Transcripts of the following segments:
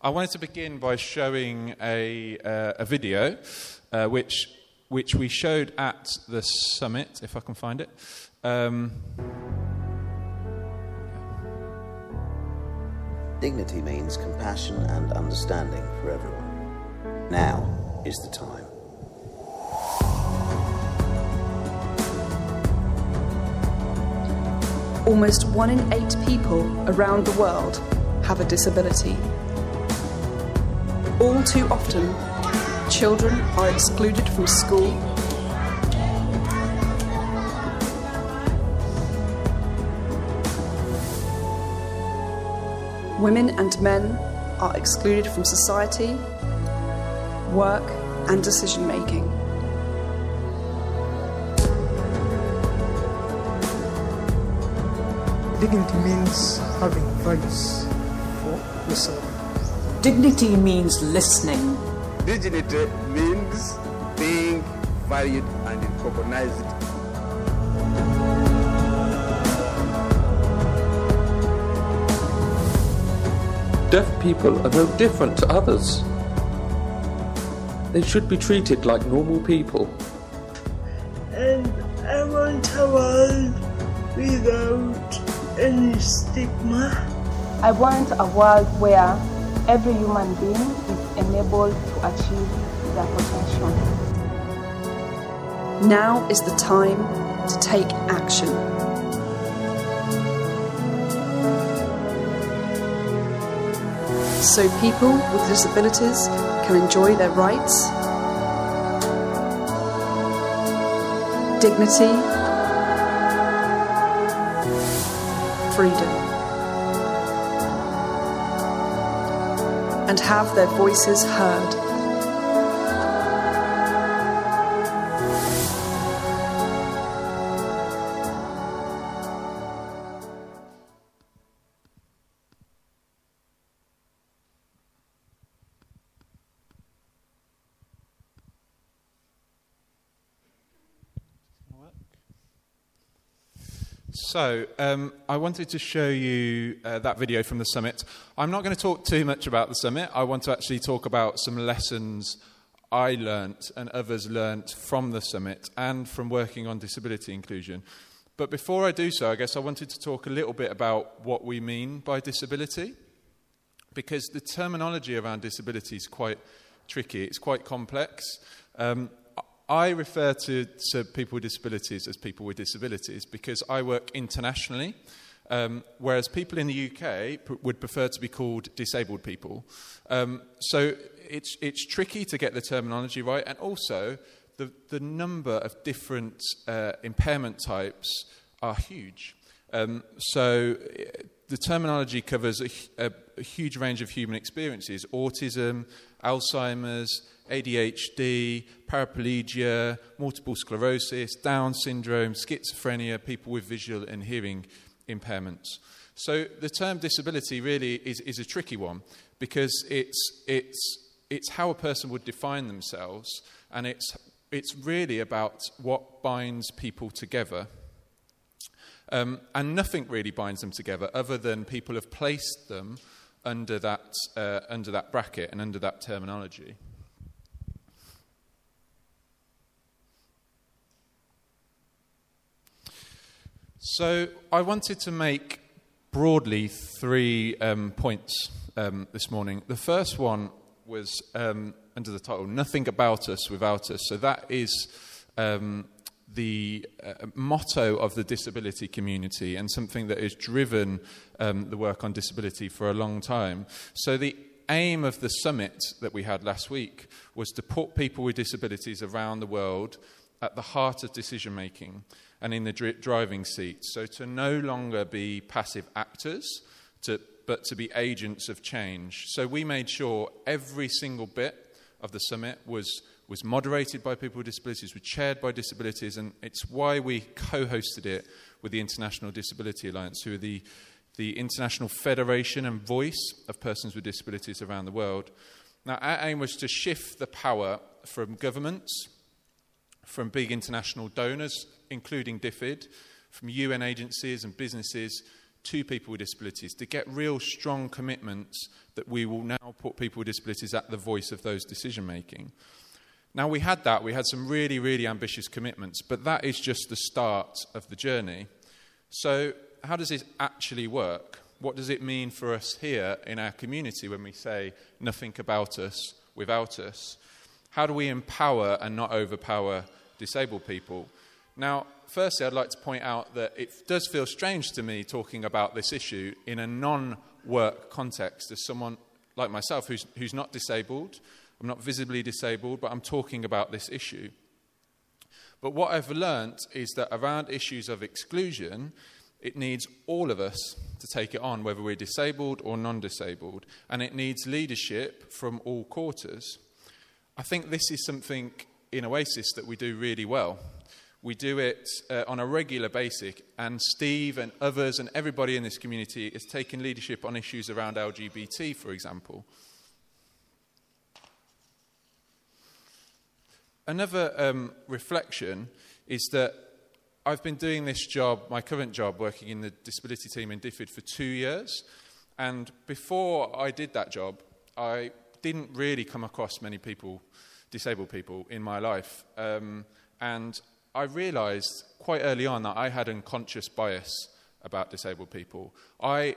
I wanted to begin by showing a, uh, a video uh, which, which we showed at the summit, if I can find it. Um, Dignity means compassion and understanding for everyone. Now is the time. Almost one in eight people around the world have a disability. All too often, children are excluded from school. Women and men are excluded from society, work, and decision making. Dignity means having yourself. Dignity means listening. Dignity means being valued and recognized. Deaf people are no different to others. They should be treated like normal people. And I want a world without any stigma. I want a world where every human being is enabled to achieve their potential. Now is the time to take action. So people with disabilities can enjoy their rights, dignity, freedom, and have their voices heard. So, um, I wanted to show you uh, that video from the summit. I'm not going to talk too much about the summit. I want to actually talk about some lessons I learnt and others learnt from the summit and from working on disability inclusion. But before I do so, I guess I wanted to talk a little bit about what we mean by disability. Because the terminology around disability is quite tricky, it's quite complex. Um, I refer to, to, people with disabilities as people with disabilities because I work internationally, um, whereas people in the UK p- would prefer to be called disabled people. Um, so it's, it's tricky to get the terminology right, and also the, the number of different uh, impairment types are huge. Um, so the terminology covers a, a, a huge range of human experiences autism, Alzheimer's, ADHD, paraplegia, multiple sclerosis, Down syndrome, schizophrenia, people with visual and hearing impairments. So the term disability really is, is a tricky one because it's, it's, it's how a person would define themselves and it's, it's really about what binds people together. Um, and nothing really binds them together other than people have placed them under that, uh, under that bracket and under that terminology. So I wanted to make broadly three um, points um, this morning. The first one was um, under the title "Nothing About Us Without Us." So that is um, the uh, motto of the disability community and something that has driven um, the work on disability for a long time. So the aim of the summit that we had last week was to put people with disabilities around the world at the heart of decision making and in the dri- driving seat. So to no longer be passive actors, to, but to be agents of change. So we made sure every single bit of the summit was, was moderated by people with disabilities, was chaired by disabilities, and it's why we co hosted it with the International Disability Alliance, who are the, the international federation and voice of persons with disabilities around the world. Now, our aim was to shift the power from governments, from big international donors, including DFID, from UN agencies and businesses to people with disabilities, to get real strong commitments that we will now put people with disabilities at the voice of those decision making. Now, we had that, we had some really, really ambitious commitments, but that is just the start of the journey. So, how does this actually work? What does it mean for us here in our community when we say nothing about us without us? How do we empower and not overpower disabled people? Now, firstly, I'd like to point out that it does feel strange to me talking about this issue in a non work context as someone like myself who's, who's not disabled. I'm not visibly disabled, but I'm talking about this issue. But what I've learnt is that around issues of exclusion, it needs all of us to take it on, whether we're disabled or non disabled, and it needs leadership from all quarters. I think this is something in Oasis that we do really well. We do it uh, on a regular basis, and Steve and others and everybody in this community is taking leadership on issues around LGBT, for example. Another um, reflection is that I've been doing this job, my current job, working in the disability team in DFID for two years. And before I did that job, I didn't really come across many people, disabled people, in my life. Um, and I realized quite early on that I had unconscious bias about disabled people. I,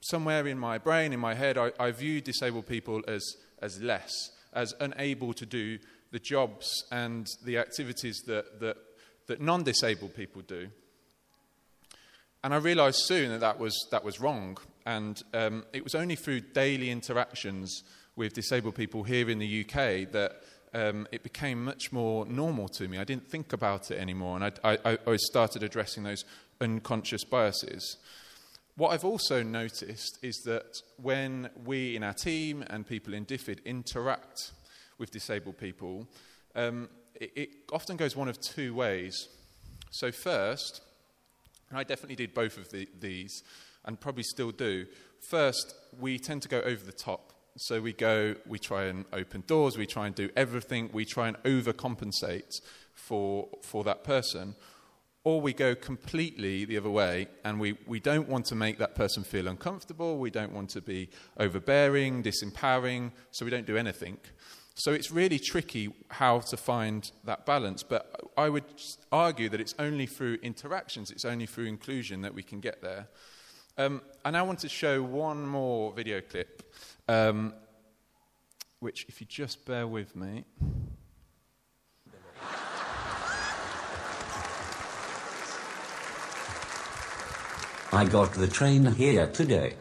somewhere in my brain, in my head, I, I viewed disabled people as, as less, as unable to do the jobs and the activities that, that that non disabled people do. And I realized soon that that was, that was wrong. And um, it was only through daily interactions with disabled people here in the UK that um, it became much more normal to me. I didn't think about it anymore, and I, I, I started addressing those unconscious biases. What I've also noticed is that when we in our team and people in DFID interact with disabled people, um, it, it often goes one of two ways. So, first, and I definitely did both of the, these, and probably still do. First, we tend to go over the top. So we go, we try and open doors, we try and do everything, we try and overcompensate for, for that person. Or we go completely the other way and we, we don't want to make that person feel uncomfortable, we don't want to be overbearing, disempowering, so we don't do anything. So it's really tricky how to find that balance. But I would argue that it's only through interactions, it's only through inclusion that we can get there. Um, I want to show one more video clip, um, which, if you just bear with me. I got the train here today.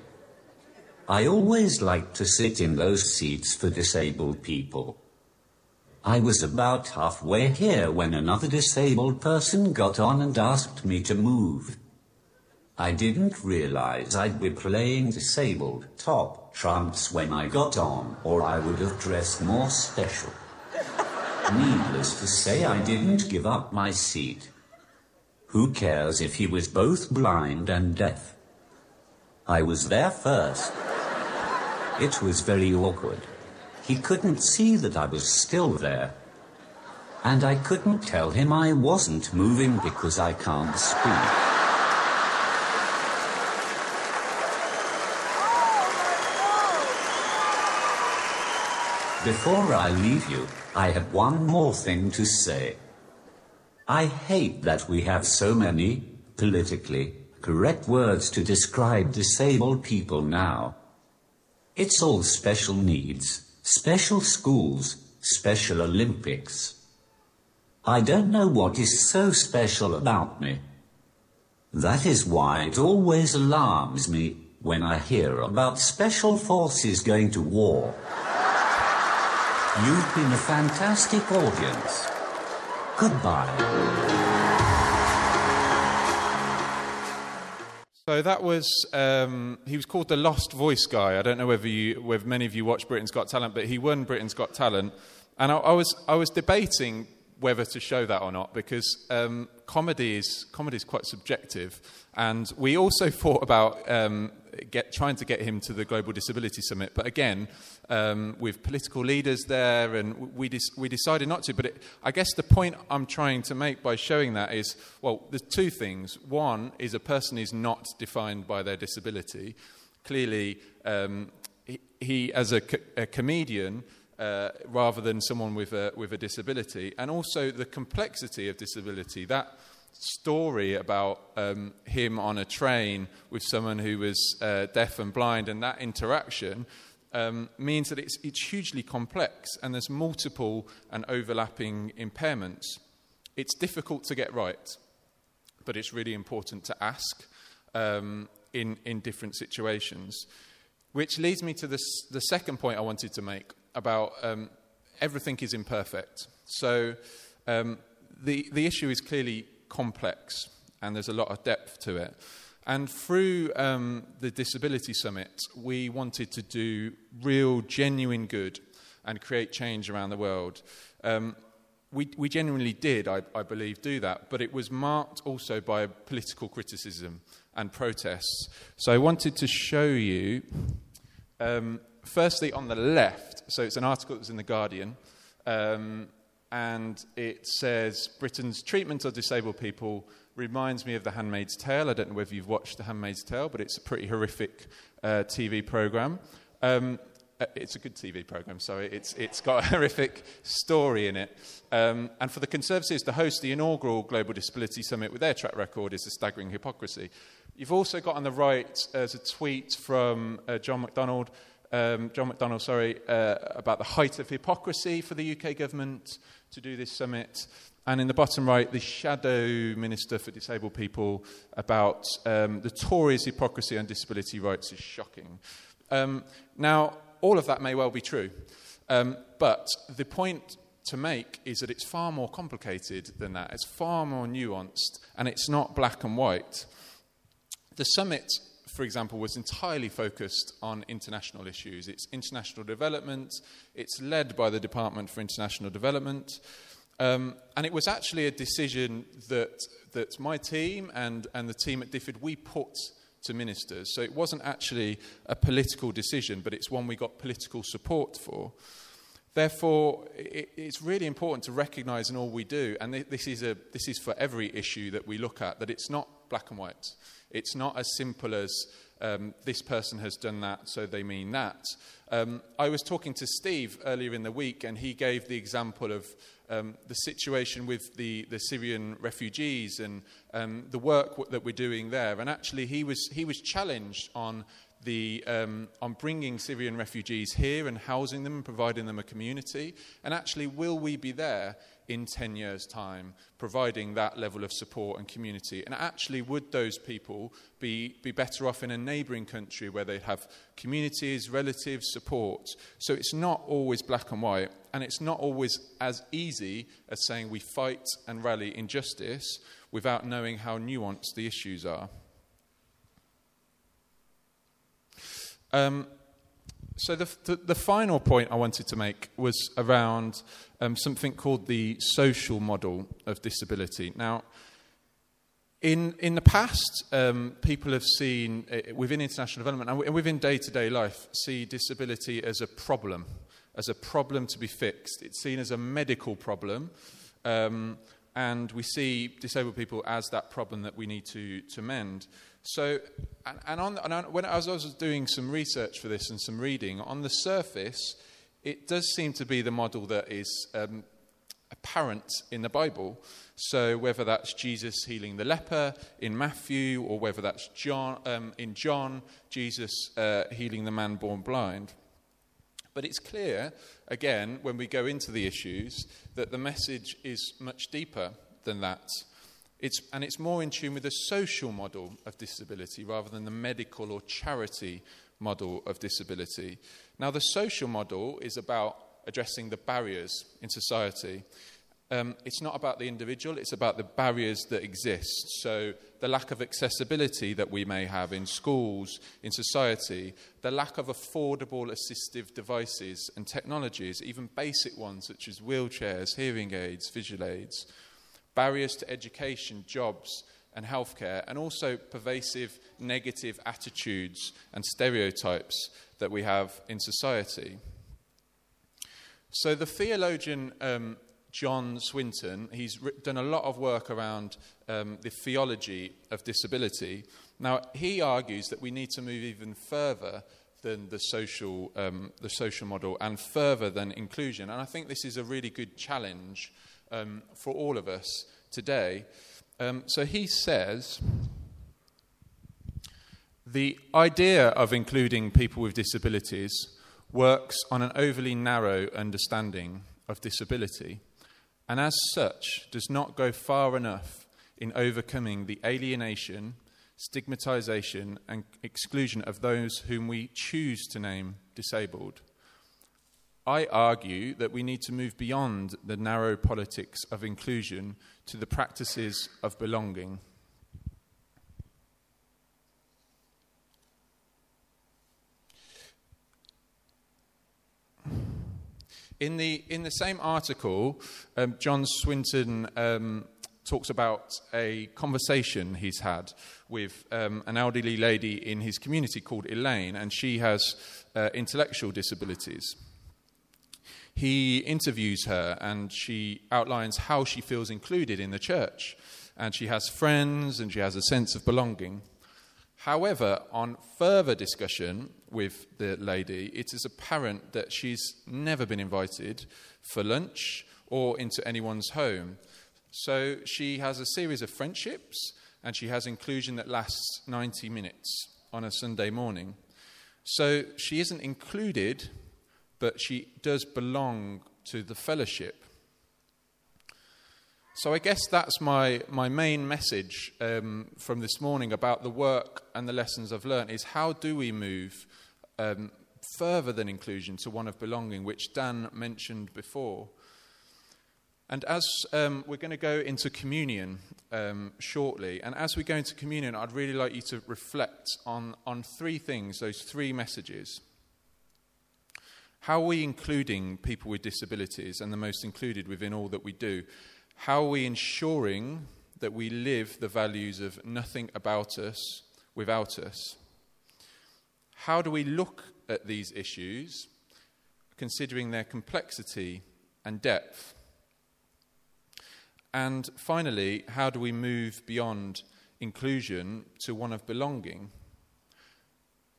I always like to sit in those seats for disabled people. I was about halfway here when another disabled person got on and asked me to move. I didn't realize I'd be playing disabled top trumps when I got on, or I would have dressed more special. Needless to say, I didn't give up my seat. Who cares if he was both blind and deaf? I was there first. It was very awkward. He couldn't see that I was still there. And I couldn't tell him I wasn't moving because I can't speak. Before I leave you, I have one more thing to say. I hate that we have so many, politically, correct words to describe disabled people now. It's all special needs, special schools, special Olympics. I don't know what is so special about me. That is why it always alarms me when I hear about special forces going to war. You've been a fantastic audience. Goodbye. So that was, um, he was called the Lost Voice guy. I don't know whether, you, whether many of you watch Britain's Got Talent, but he won Britain's Got Talent. And I, I was, I was debating whether to show that or not because um, comedy is comedy is quite subjective, and we also thought about um, get, trying to get him to the Global Disability Summit, but again, um, with political leaders there, and we we decided not to. But it, I guess the point I'm trying to make by showing that is, well, there's two things. One is a person is not defined by their disability. Clearly, um, he, he, as a, co- a comedian uh, rather than someone with a, with a disability. And also the complexity of disability. That story about um, him on a train with someone who was uh, deaf and blind and that interaction um, means that it's, it's hugely complex and there's multiple and overlapping impairments. It's difficult to get right, but it's really important to ask um, in, in different situations. Which leads me to this, the second point I wanted to make about um, everything is imperfect. So um, the, the issue is clearly complex and there's a lot of depth to it. And through um, the Disability Summit, we wanted to do real, genuine good and create change around the world. Um, we, we genuinely did, I, I, believe, do that, but it was marked also by political criticism and protests. So I wanted to show you, um, firstly, on the left, so it's an article that was in The Guardian, um, and it says Britain's treatment of disabled people reminds me of The Handmaid's Tale. I don't know whether you've watched The Handmaid's Tale, but it's a pretty horrific uh, TV program. Um, uh, it's a good TV program, sorry. It's, it's got a horrific story in it. Um, and for the Conservatives to host the inaugural Global Disability Summit with their track record is a staggering hypocrisy. You've also got on the right, as a tweet from uh, John McDonnell, um, John McDonnell, sorry, uh, about the height of hypocrisy for the UK government to do this summit. And in the bottom right, the shadow minister for disabled people about um, the Tories' hypocrisy on disability rights is shocking. Um, now, all of that may well be true, um, but the point to make is that it's far more complicated than that. It's far more nuanced, and it's not black and white. The summit for example, was entirely focused on international issues. It's international development, it's led by the Department for International Development. Um, and it was actually a decision that, that my team and, and the team at DFID, we put to ministers. So it wasn't actually a political decision, but it's one we got political support for. Therefore, it's really important to recognise in all we do, and this is, a, this is for every issue that we look at, that it's not black and white. It's not as simple as um, this person has done that, so they mean that. Um, I was talking to Steve earlier in the week, and he gave the example of um, the situation with the, the Syrian refugees and um, the work that we're doing there. And actually, he was, he was challenged on the, um, on bringing Syrian refugees here and housing them and providing them a community? And actually, will we be there in 10 years' time, providing that level of support and community? And actually, would those people be, be better off in a neighbouring country where they have communities, relatives, support? So it's not always black and white, and it's not always as easy as saying we fight and rally injustice without knowing how nuanced the issues are. Um, so, the, the, the, final point I wanted to make was around um, something called the social model of disability. Now, in, in the past, um, people have seen, uh, within international development and within day to day life, see disability as a problem, as a problem to be fixed. It's seen as a medical problem, um, and we see disabled people as that problem that we need to, to mend. So, and, on, and on, when I was, I was doing some research for this and some reading, on the surface, it does seem to be the model that is um, apparent in the Bible. So, whether that's Jesus healing the leper in Matthew, or whether that's John, um, in John, Jesus uh, healing the man born blind. But it's clear, again, when we go into the issues, that the message is much deeper than that. It's, and it's more in tune with the social model of disability rather than the medical or charity model of disability. Now, the social model is about addressing the barriers in society. Um, it's not about the individual, it's about the barriers that exist. So, the lack of accessibility that we may have in schools, in society, the lack of affordable assistive devices and technologies, even basic ones such as wheelchairs, hearing aids, visual aids barriers to education, jobs, and healthcare, and also pervasive negative attitudes and stereotypes that we have in society. So, the theologian um, John Swinton, he's done a lot of work around um, the theology of disability. Now, he argues that we need to move even further than the social, um, the social model and further than inclusion. And I think this is a really good challenge um, for all of us today. Um, so he says the idea of including people with disabilities works on an overly narrow understanding of disability, and as such does not go far enough in overcoming the alienation stigmatization, and exclusion of those whom we choose to name disabled. I argue that we need to move beyond the narrow politics of inclusion to the practices of belonging. In the, in the same article, um, John Swinton um, talks about a conversation he's had with um, an elderly lady in his community called Elaine, and she has uh, intellectual disabilities. He interviews her, and she outlines how she feels included in the church, and she has friends, and she has a sense of belonging. However, on further discussion with the lady, it is apparent that she's never been invited for lunch or into anyone's home. So she has a series of friendships and she has inclusion that lasts 90 minutes on a Sunday morning. So she isn't included, but she does belong to the fellowship. So I guess that's my, my main message um, from this morning about the work and the lessons I've learned is how do we move um, further than inclusion to one of belonging, which Dan mentioned before. And as um, we're going to go into communion um, shortly, and as we go into communion, I'd really like you to reflect on, on three things, those three messages. How are we including people with disabilities and the most included within all that we do? How are we ensuring that we live the values of nothing about us without us? How do we look at these issues, considering their complexity and depth? And finally, how do we move beyond inclusion to one of belonging?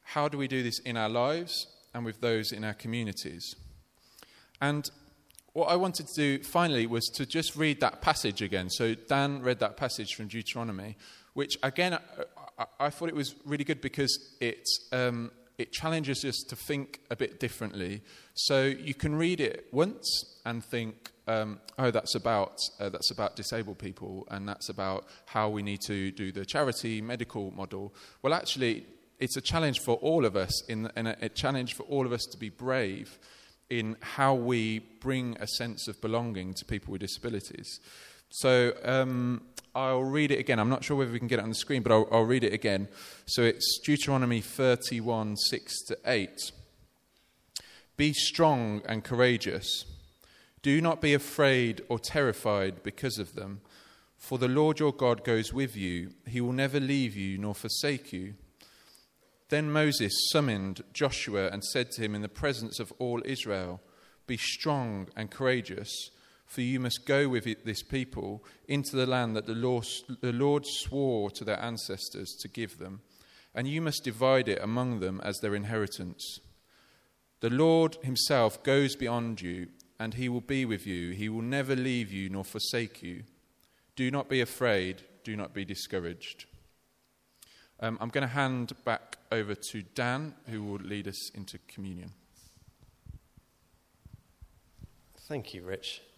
How do we do this in our lives and with those in our communities? And what I wanted to do finally was to just read that passage again. So Dan read that passage from Deuteronomy, which again, I, I thought it was really good because it, um, it challenges us to think a bit differently. So you can read it once and think, um, oh, that's about, uh, that's about disabled people and that's about how we need to do the charity medical model. Well, actually, it's a challenge for all of us, in, in a, a challenge for all of us to be brave in how we bring a sense of belonging to people with disabilities. So um, I'll read it again. I'm not sure whether we can get it on the screen, but I'll, I'll read it again. So it's Deuteronomy 31 6 to 8. Be strong and courageous. Do not be afraid or terrified because of them, for the Lord your God goes with you. He will never leave you nor forsake you. Then Moses summoned Joshua and said to him in the presence of all Israel, Be strong and courageous, for you must go with this people into the land that the Lord, the Lord swore to their ancestors to give them, and you must divide it among them as their inheritance. The Lord himself goes beyond you and he will be with you. He will never leave you nor forsake you. Do not be afraid, do not be discouraged. Um, I'm going to hand back over to Dan, who will lead us into communion. Thank you, Rich.